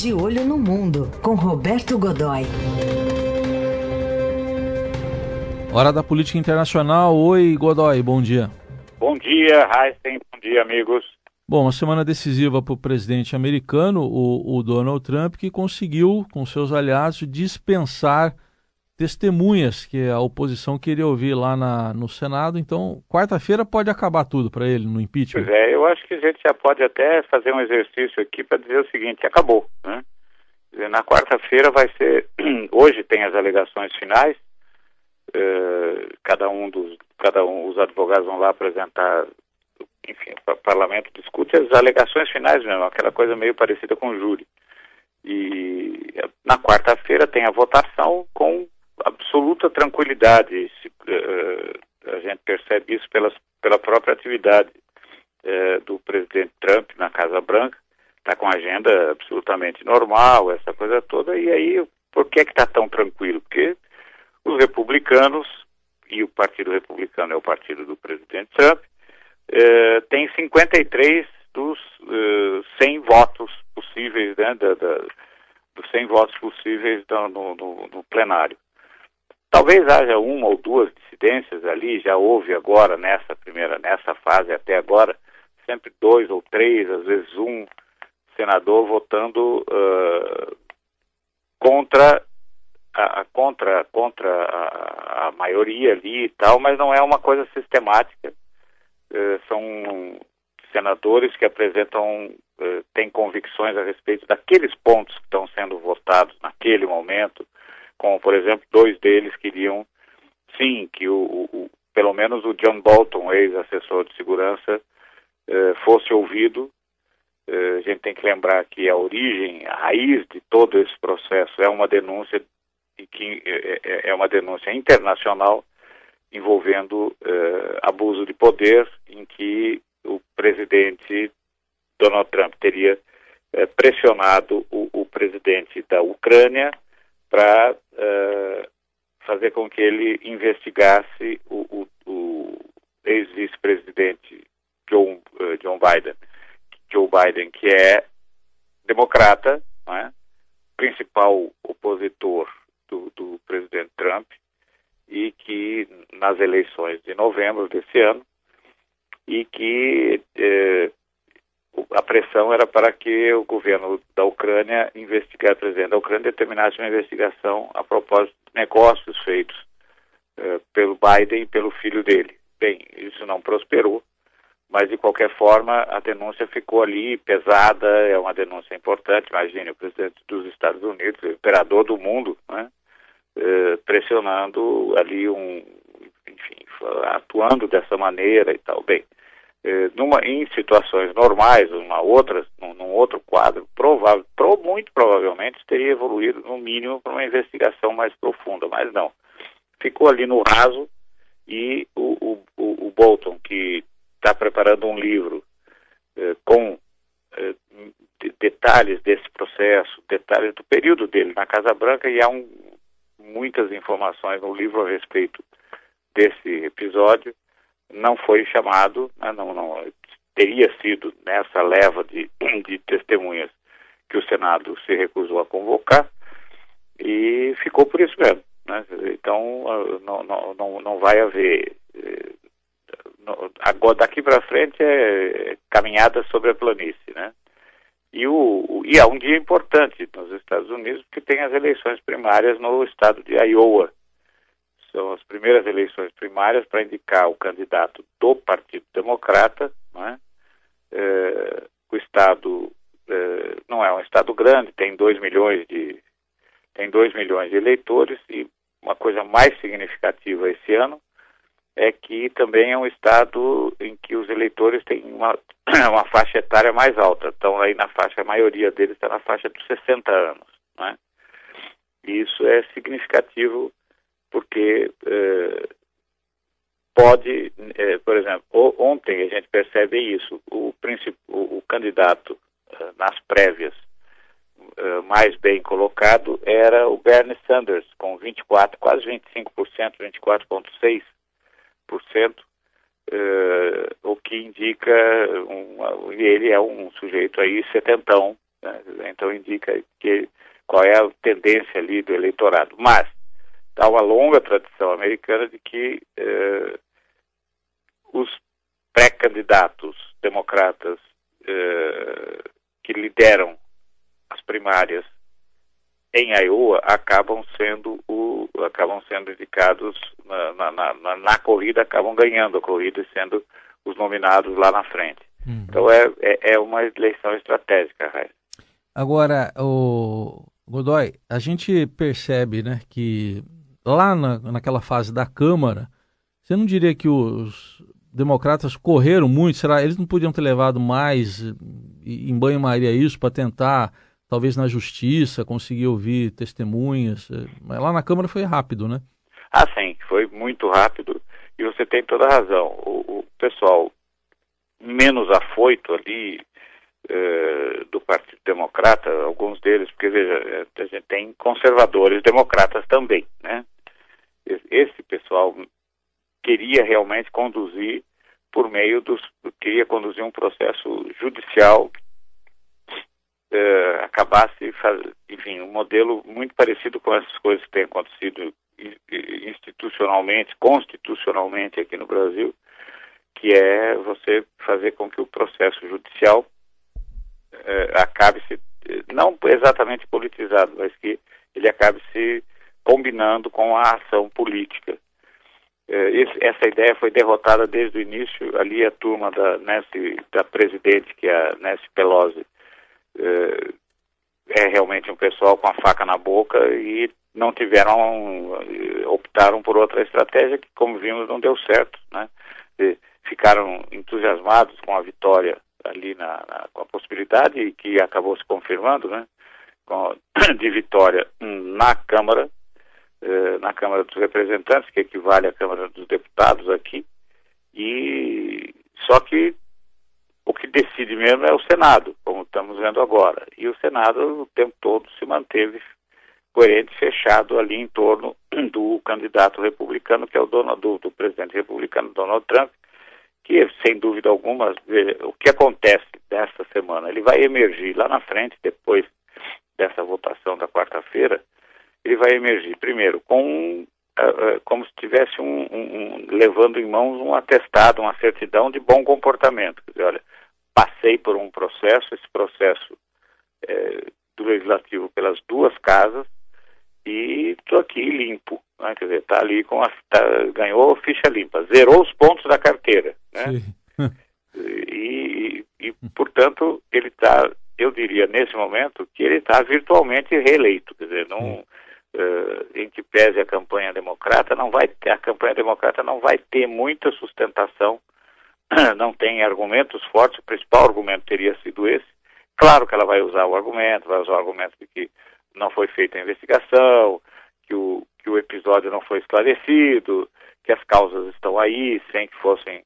De Olho no Mundo, com Roberto Godoy. Hora da política internacional. Oi, Godoy, bom dia. Bom dia, Heisen. Bom dia, amigos. Bom, uma semana decisiva para o presidente americano, o, o Donald Trump, que conseguiu, com seus aliados, dispensar testemunhas que a oposição queria ouvir lá na, no Senado. Então, quarta-feira pode acabar tudo para ele no impeachment. Pois é, eu acho que a gente já pode até fazer um exercício aqui para dizer o seguinte: acabou. Né? Na quarta-feira vai ser. Hoje tem as alegações finais. Uh, cada um dos cada um os advogados vão lá apresentar enfim o parlamento discute as alegações finais mesmo aquela coisa meio parecida com o júri e na quarta-feira tem a votação com absoluta tranquilidade. Se, uh, a gente percebe isso pelas, pela própria atividade uh, do presidente Trump na Casa Branca. Está com agenda absolutamente normal, essa coisa toda. E aí, por que está tão tranquilo? Porque os republicanos, e o Partido Republicano é o partido do presidente Trump, uh, tem 53 dos uh, 100 votos possíveis, né, da, da, dos 100 votos possíveis no, no, no plenário. Talvez haja uma ou duas dissidências ali, já houve agora nessa primeira, nessa fase até agora, sempre dois ou três, às vezes um senador votando uh, contra a, contra contra a, a, maioria ali e tal, mas não é uma coisa sistemática. Uh, são senadores que apresentam uh, têm convicções a respeito daqueles pontos que estão sendo votados naquele momento como por exemplo dois deles queriam sim que o, o pelo menos o John Bolton, ex-assessor de segurança, eh, fosse ouvido. Eh, a gente tem que lembrar que a origem, a raiz de todo esse processo é uma denúncia que é, é, uma denúncia internacional envolvendo eh, abuso de poder, em que o presidente Donald Trump teria pressionado o, o presidente da Ucrânia para uh, fazer com que ele investigasse o, o, o ex-vice-presidente John, uh, John Biden, Joe Biden, que é democrata, é? principal opositor do, do presidente Trump, e que nas eleições de novembro desse ano, e que eh, a pressão era para que o governo da Ucrânia investigasse, presidente da Ucrânia determinasse uma investigação a propósito de negócios feitos uh, pelo Biden e pelo filho dele. Bem, isso não prosperou, mas de qualquer forma a denúncia ficou ali pesada, é uma denúncia importante. Imagine o presidente dos Estados Unidos, o imperador do mundo, né, uh, pressionando ali um, enfim, atuando dessa maneira e tal. Bem, eh, numa, em situações normais, uma outra, num, num outro quadro, provável, pro, muito provavelmente teria evoluído no mínimo para uma investigação mais profunda, mas não. Ficou ali no raso e o, o, o Bolton, que está preparando um livro eh, com eh, de, detalhes desse processo, detalhes do período dele na Casa Branca, e há um, muitas informações no livro a respeito desse episódio, não foi chamado, né, não, não, teria sido nessa leva de, de testemunhas que o Senado se recusou a convocar e ficou por isso mesmo. Né? Então, ah, não, não, não, não vai haver. Eh, agora, daqui para frente é caminhada sobre a planície. Né? E, o, e há um dia importante nos Estados Unidos, que tem as eleições primárias no estado de Iowa são as primeiras eleições primárias para indicar o candidato do Partido Democrata. É? É, o estado é, não é um estado grande, tem 2 milhões de tem 2 milhões de eleitores e uma coisa mais significativa esse ano é que também é um estado em que os eleitores têm uma, uma faixa etária mais alta. Então aí na faixa, a maioria deles está na faixa dos 60 anos. Né? E isso é significativo porque eh, pode, eh, por exemplo, ontem a gente percebe isso, o, o, o candidato eh, nas prévias mais bem colocado era o Bernie Sanders, com 24, quase 25%, 24,6%, o que indica, um, ele é um sujeito aí setentão, Né? Então indica que qual é a tendência ali do eleitorado. Mas há uma longa tradição americana de que eh, os pré-candidatos democratas eh, que lideram as primárias em Iowa acabam sendo o, acabam sendo indicados na, na, na, na, corrida, acabam ganhando a corrida e sendo os nominados lá na frente. Uhum. Então é, é, é, uma eleição estratégica, Raíssa. Agora, o Godoy, a gente percebe né, que lá na, naquela fase da Câmara, você não diria que os democratas correram muito? Será eles não podiam ter levado mais em banho-maria isso para tentar, talvez na justiça, conseguir ouvir testemunhas? Mas lá na Câmara foi rápido, né? Ah, sim, foi muito rápido e você tem toda a razão. O, o pessoal menos afoito ali eh, do Partido Democrata, alguns deles, porque veja, a gente tem conservadores democratas também, né? Esse pessoal queria realmente conduzir por meio dos queria conduzir um processo judicial uh, acabasse enfim um modelo muito parecido com essas coisas que têm acontecido institucionalmente constitucionalmente aqui no Brasil que é você fazer com que o processo judicial uh, acabe se não exatamente politizado mas que ele acabe se combinando com a ação política é, essa ideia foi derrotada desde o início. Ali a turma da Nancy, da presidente, que é a Nancy Pelosi, é, é realmente um pessoal com a faca na boca e não tiveram, optaram por outra estratégia que, como vimos, não deu certo, né? Ficaram entusiasmados com a vitória ali na, na, com a possibilidade que acabou se confirmando, né? Com, de vitória na Câmara eh, na Câmara dos Representantes, que equivale à Câmara dos Deputados aqui, e só que o que decide mesmo é o Senado, como estamos vendo agora. E o Senado o tempo todo se manteve coerente, fechado ali em torno do candidato republicano, que é o dono do, do presidente republicano Donald Trump, que sem dúvida alguma, o que acontece nesta semana, ele vai emergir lá na frente, depois dessa votação da quarta-feira, ele vai emergir, primeiro, com como se tivesse um, um, um, levando em mãos um atestado, uma certidão de bom comportamento. Quer dizer, olha, passei por um processo, esse processo é, do legislativo pelas duas casas e estou aqui limpo. Né? Quer dizer, está ali com a, tá, ganhou ficha limpa, zerou os pontos da carteira. Né? e, e, portanto, ele está, eu diria nesse momento, que ele está virtualmente reeleito. Quer dizer, não em que pese a campanha democrata, não vai ter, a campanha democrata não vai ter muita sustentação, não tem argumentos fortes, o principal argumento teria sido esse. Claro que ela vai usar o argumento, vai usar o argumento de que não foi feita a investigação, que o, que o episódio não foi esclarecido, que as causas estão aí sem que fossem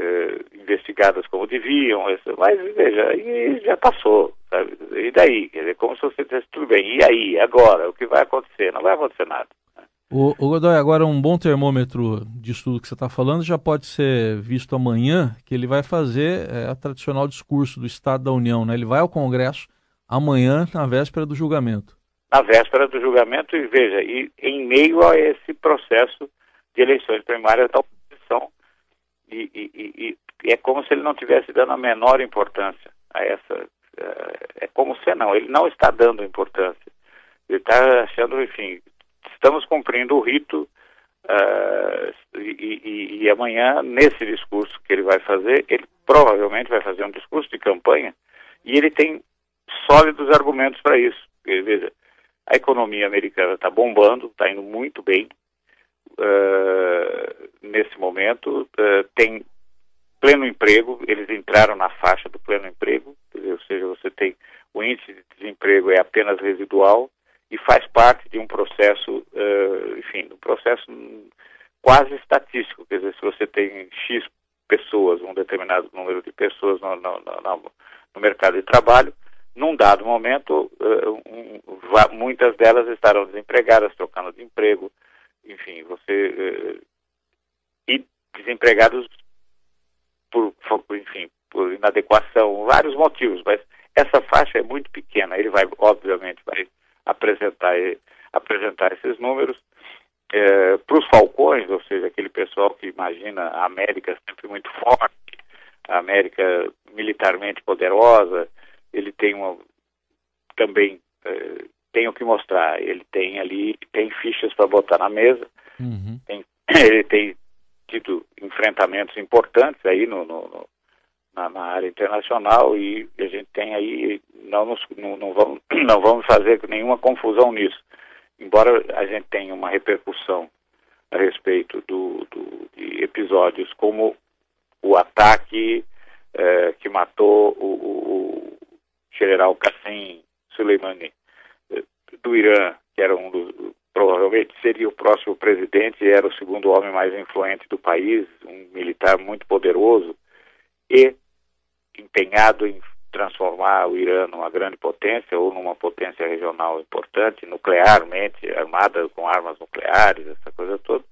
eh, investigadas como deviam, mas veja, aí já passou, sabe? E daí? Quer dizer, como se você dissesse, tudo bem, e aí, agora, o que vai acontecer? Não vai acontecer nada. Né? O, o Godoy, agora um bom termômetro de estudo que você está falando já pode ser visto amanhã, que ele vai fazer é, tradicional discurso do Estado da União, né? Ele vai ao Congresso amanhã, na véspera do julgamento. Na véspera do julgamento, e veja, e em meio a esse processo de eleições primárias da oposição, e, e, e, é como se ele não tivesse dando a menor importância a essa. É, é como se não, ele não está dando importância. Ele está achando, enfim, estamos cumprindo o rito uh, e, e, amanhã, nesse discurso que ele vai fazer, ele provavelmente vai fazer um discurso de campanha e ele tem sólidos argumentos para isso. Porque, veja, a economia americana está bombando, está indo muito bem, nesse momento, uh, tem pleno emprego, eles entraram na faixa do pleno emprego, ou seja, você tem o índice de desemprego é apenas residual e faz parte de um processo, uh, enfim, um processo quase estatístico, quer dizer, se você tem X pessoas, um determinado número de pessoas no, no, no, no mercado de trabalho, num dado momento, muitas delas estarão desempregadas, trocando de emprego, enfim, você uh, e desempregados por, enfim, por inadequação, vários motivos, mas essa faixa é muito pequena. Ele vai, obviamente, vai apresentar, apresentar esses números é, para os falcões, ou seja, aquele pessoal que imagina a América sempre muito forte, a América militarmente poderosa, ele tem uma, também é, tem o que mostrar. Ele tem ali, tem fichas para botar na mesa, uhum. tem, ele tem tido enfrentamentos importantes aí no, no, no na, na, área internacional e a gente tem aí, não, nos, não, não, vamos, não vamos fazer nenhuma confusão nisso. Embora a gente tenha uma repercussão a respeito do, do de episódios como o ataque eh, que matou o, o, o general Qasem Soleimani do Irã, que era um dos, provavelmente seria o próximo presidente, era o segundo homem mais influente do país, um militar muito poderoso e empenhado em transformar o Irã numa grande potência ou numa potência regional importante, nuclearmente, armada com armas nucleares, essa coisa toda.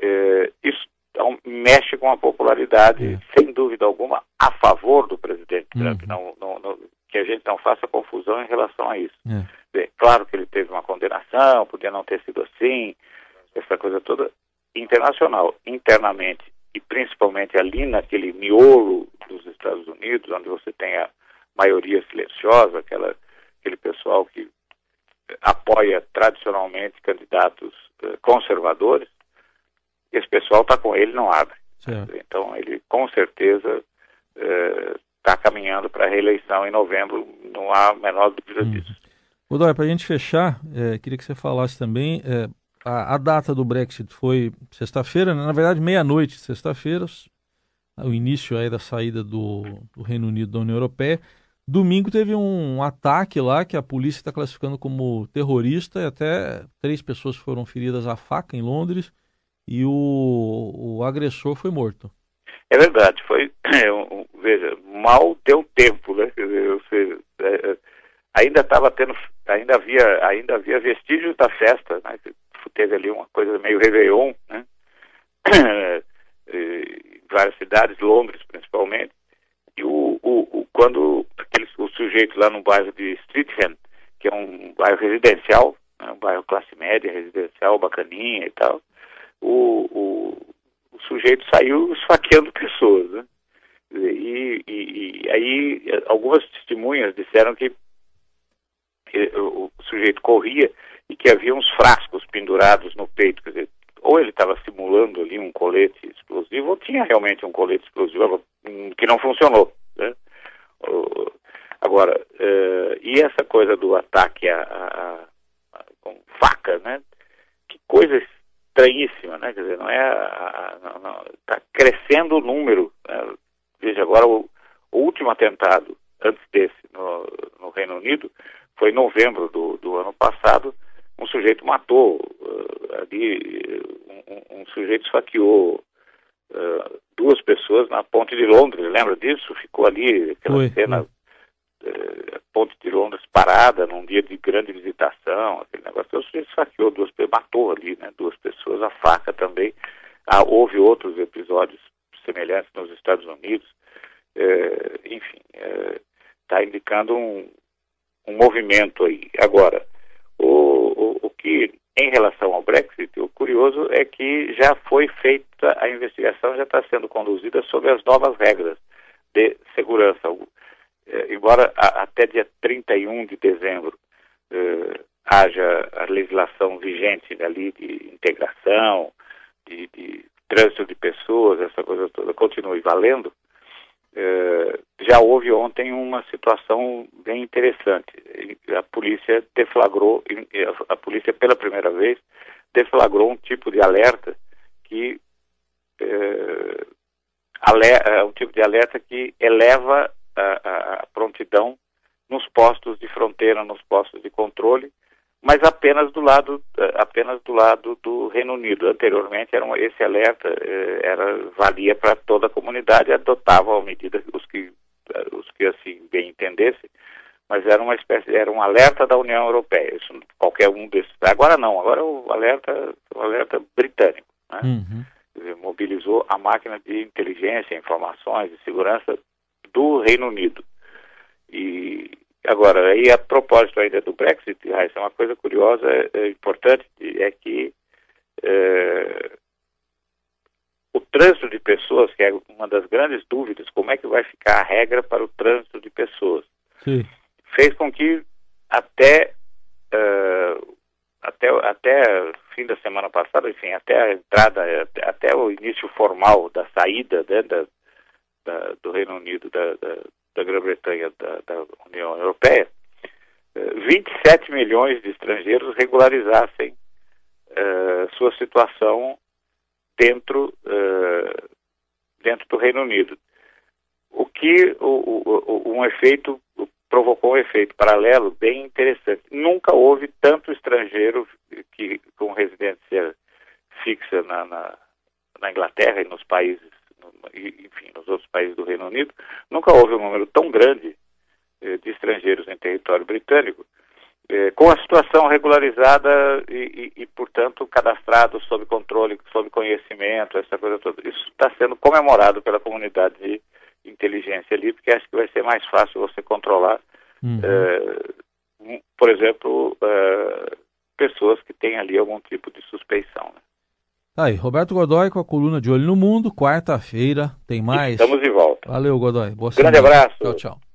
Eh, isso então, mexe com a popularidade, é. sem dúvida alguma, a favor do presidente Trump. Uhum. Não, não, não, que a gente não faça confusão em relação a isso. É. claro que ele teve uma condenação, podia não ter sido assim, essa coisa toda internacional, internamente e principalmente ali naquele miolo dos Estados Unidos, onde você tem a maioria silenciosa, aquela, aquele pessoal que apoia tradicionalmente candidatos uh, conservadores, esse pessoal está com ele não abre. Certo. Então ele com certeza está caminhando para a reeleição em novembro, não há a menor dúvida hum. disso. Godoy, para a gente fechar, é, queria que você falasse também é, a, a, data do Brexit foi sexta-feira, né? na verdade meia-noite, sexta-feira, o início aí da saída do, do, Reino Unido da União Europeia. Domingo teve um ataque lá que a polícia está classificando como terrorista e até três pessoas foram feridas à faca em Londres e o, o agressor foi morto. É verdade, foi, veja, mal deu tempo, né? Dizer, é, é, ainda estava tendo, ainda havia, ainda havia vestígios da festa, né? teve ali uma coisa meio Réveillon, né? em várias cidades, Londres principalmente, e o, o, o quando aquele, o sujeito lá no bairro de Streatham, que é um bairro residencial, né? um bairro classe média, residencial, bacaninha e tal, o, o, o sujeito saiu esfaqueando pessoas, né? E, e, e, aí algumas testemunhas disseram que o, o sujeito corria e que havia uns frascos pendurados no peito, quer dizer, ou ele estava simulando ali um colete explosivo, ou tinha realmente um colete explosivo que não funcionou. Né? Agora, uh, e essa coisa do ataque a, a, a, com faca, né? Que coisa estranhíssima, né? Quer dizer, não é. Está crescendo o número. Né? Veja, agora o, o último atentado, antes desse, no, no Reino Unido, foi em novembro do, do ano passado, um sujeito matou uh, ali, um, um, sujeito esfaqueou uh, duas pessoas na ponte de Londres, lembra disso? Ficou ali aquela foi, cena, foi. Uh, ponte de Londres parada num dia de grande visitação, aquele negócio. O sujeito esfaqueou duas pessoas, matou ali, né, duas pessoas, a faca também. Ah, houve outros episódios semelhantes nos Estados Unidos. Enfim, está indicando um, um movimento aí. Agora, o, o, que, em relação ao Brexit, o curioso é que já foi feita, a investigação já está sendo conduzida sobre as novas regras de segurança. É, embora a, até dia 31 de dezembro eh, haja a legislação vigente ali de integração, de, de trânsito de pessoas, essa coisa toda continue valendo, já houve ontem uma situação bem interessante. A polícia deflagrou, a polícia pela primeira vez deflagrou um tipo de alerta que eh, é um tipo de alerta que eleva a, a prontidão nos postos de fronteira, nos postos de controle mas apenas do lado apenas do lado do Reino Unido. Anteriormente era um, esse alerta eh, era valia para toda a comunidade, adotava a medida os que os que assim bem entendessem, mas era uma espécie era um alerta da União Europeia. Isso qualquer um desses. Agora não, agora é o alerta o alerta britânico, né? Uhum. Dizer, mobilizou a máquina de inteligência, informações e segurança do Reino Unido. E agora, aí a propósito ainda do Brexit, é uma coisa curiosa, é, é importante, é que é, o trânsito de pessoas, que é uma das grandes dúvidas, como é que vai ficar a regra para o trânsito de pessoas, Sim. fez com que até uh, até até fim da semana passada, enfim, até a entrada, até, até o início formal da saída né, da, da, do Reino Unido da, da, da Grã-Bretanha da, da, Europeia, 27 eh, milhões de estrangeiros regularizassem uh, sua situação dentro, uh, dentro do Reino Unido. O que o, o, um efeito provocou um efeito paralelo bem interessante. Nunca houve tanto estrangeiro que com residência fixa na, na, na Inglaterra e nos países, enfim, nos outros países do Reino Unido, nunca houve um número tão grande eh, de estrangeiros em território britânico eh, com a situação regularizada e, e, e, portanto, cadastrado sob controle, sob conhecimento, essa coisa toda. Isso está sendo comemorado pela comunidade de inteligência ali, porque acho que vai ser mais fácil você controlar, uhum. uh, por exemplo, uh, pessoas que têm ali algum tipo de suspeição. Né? Aí, Roberto Godoy com a coluna de Olho no Mundo, quarta-feira, tem mais. Estamos de volta. Valeu, Godoy. Boa Grande semana. abraço. Tchau, tchau.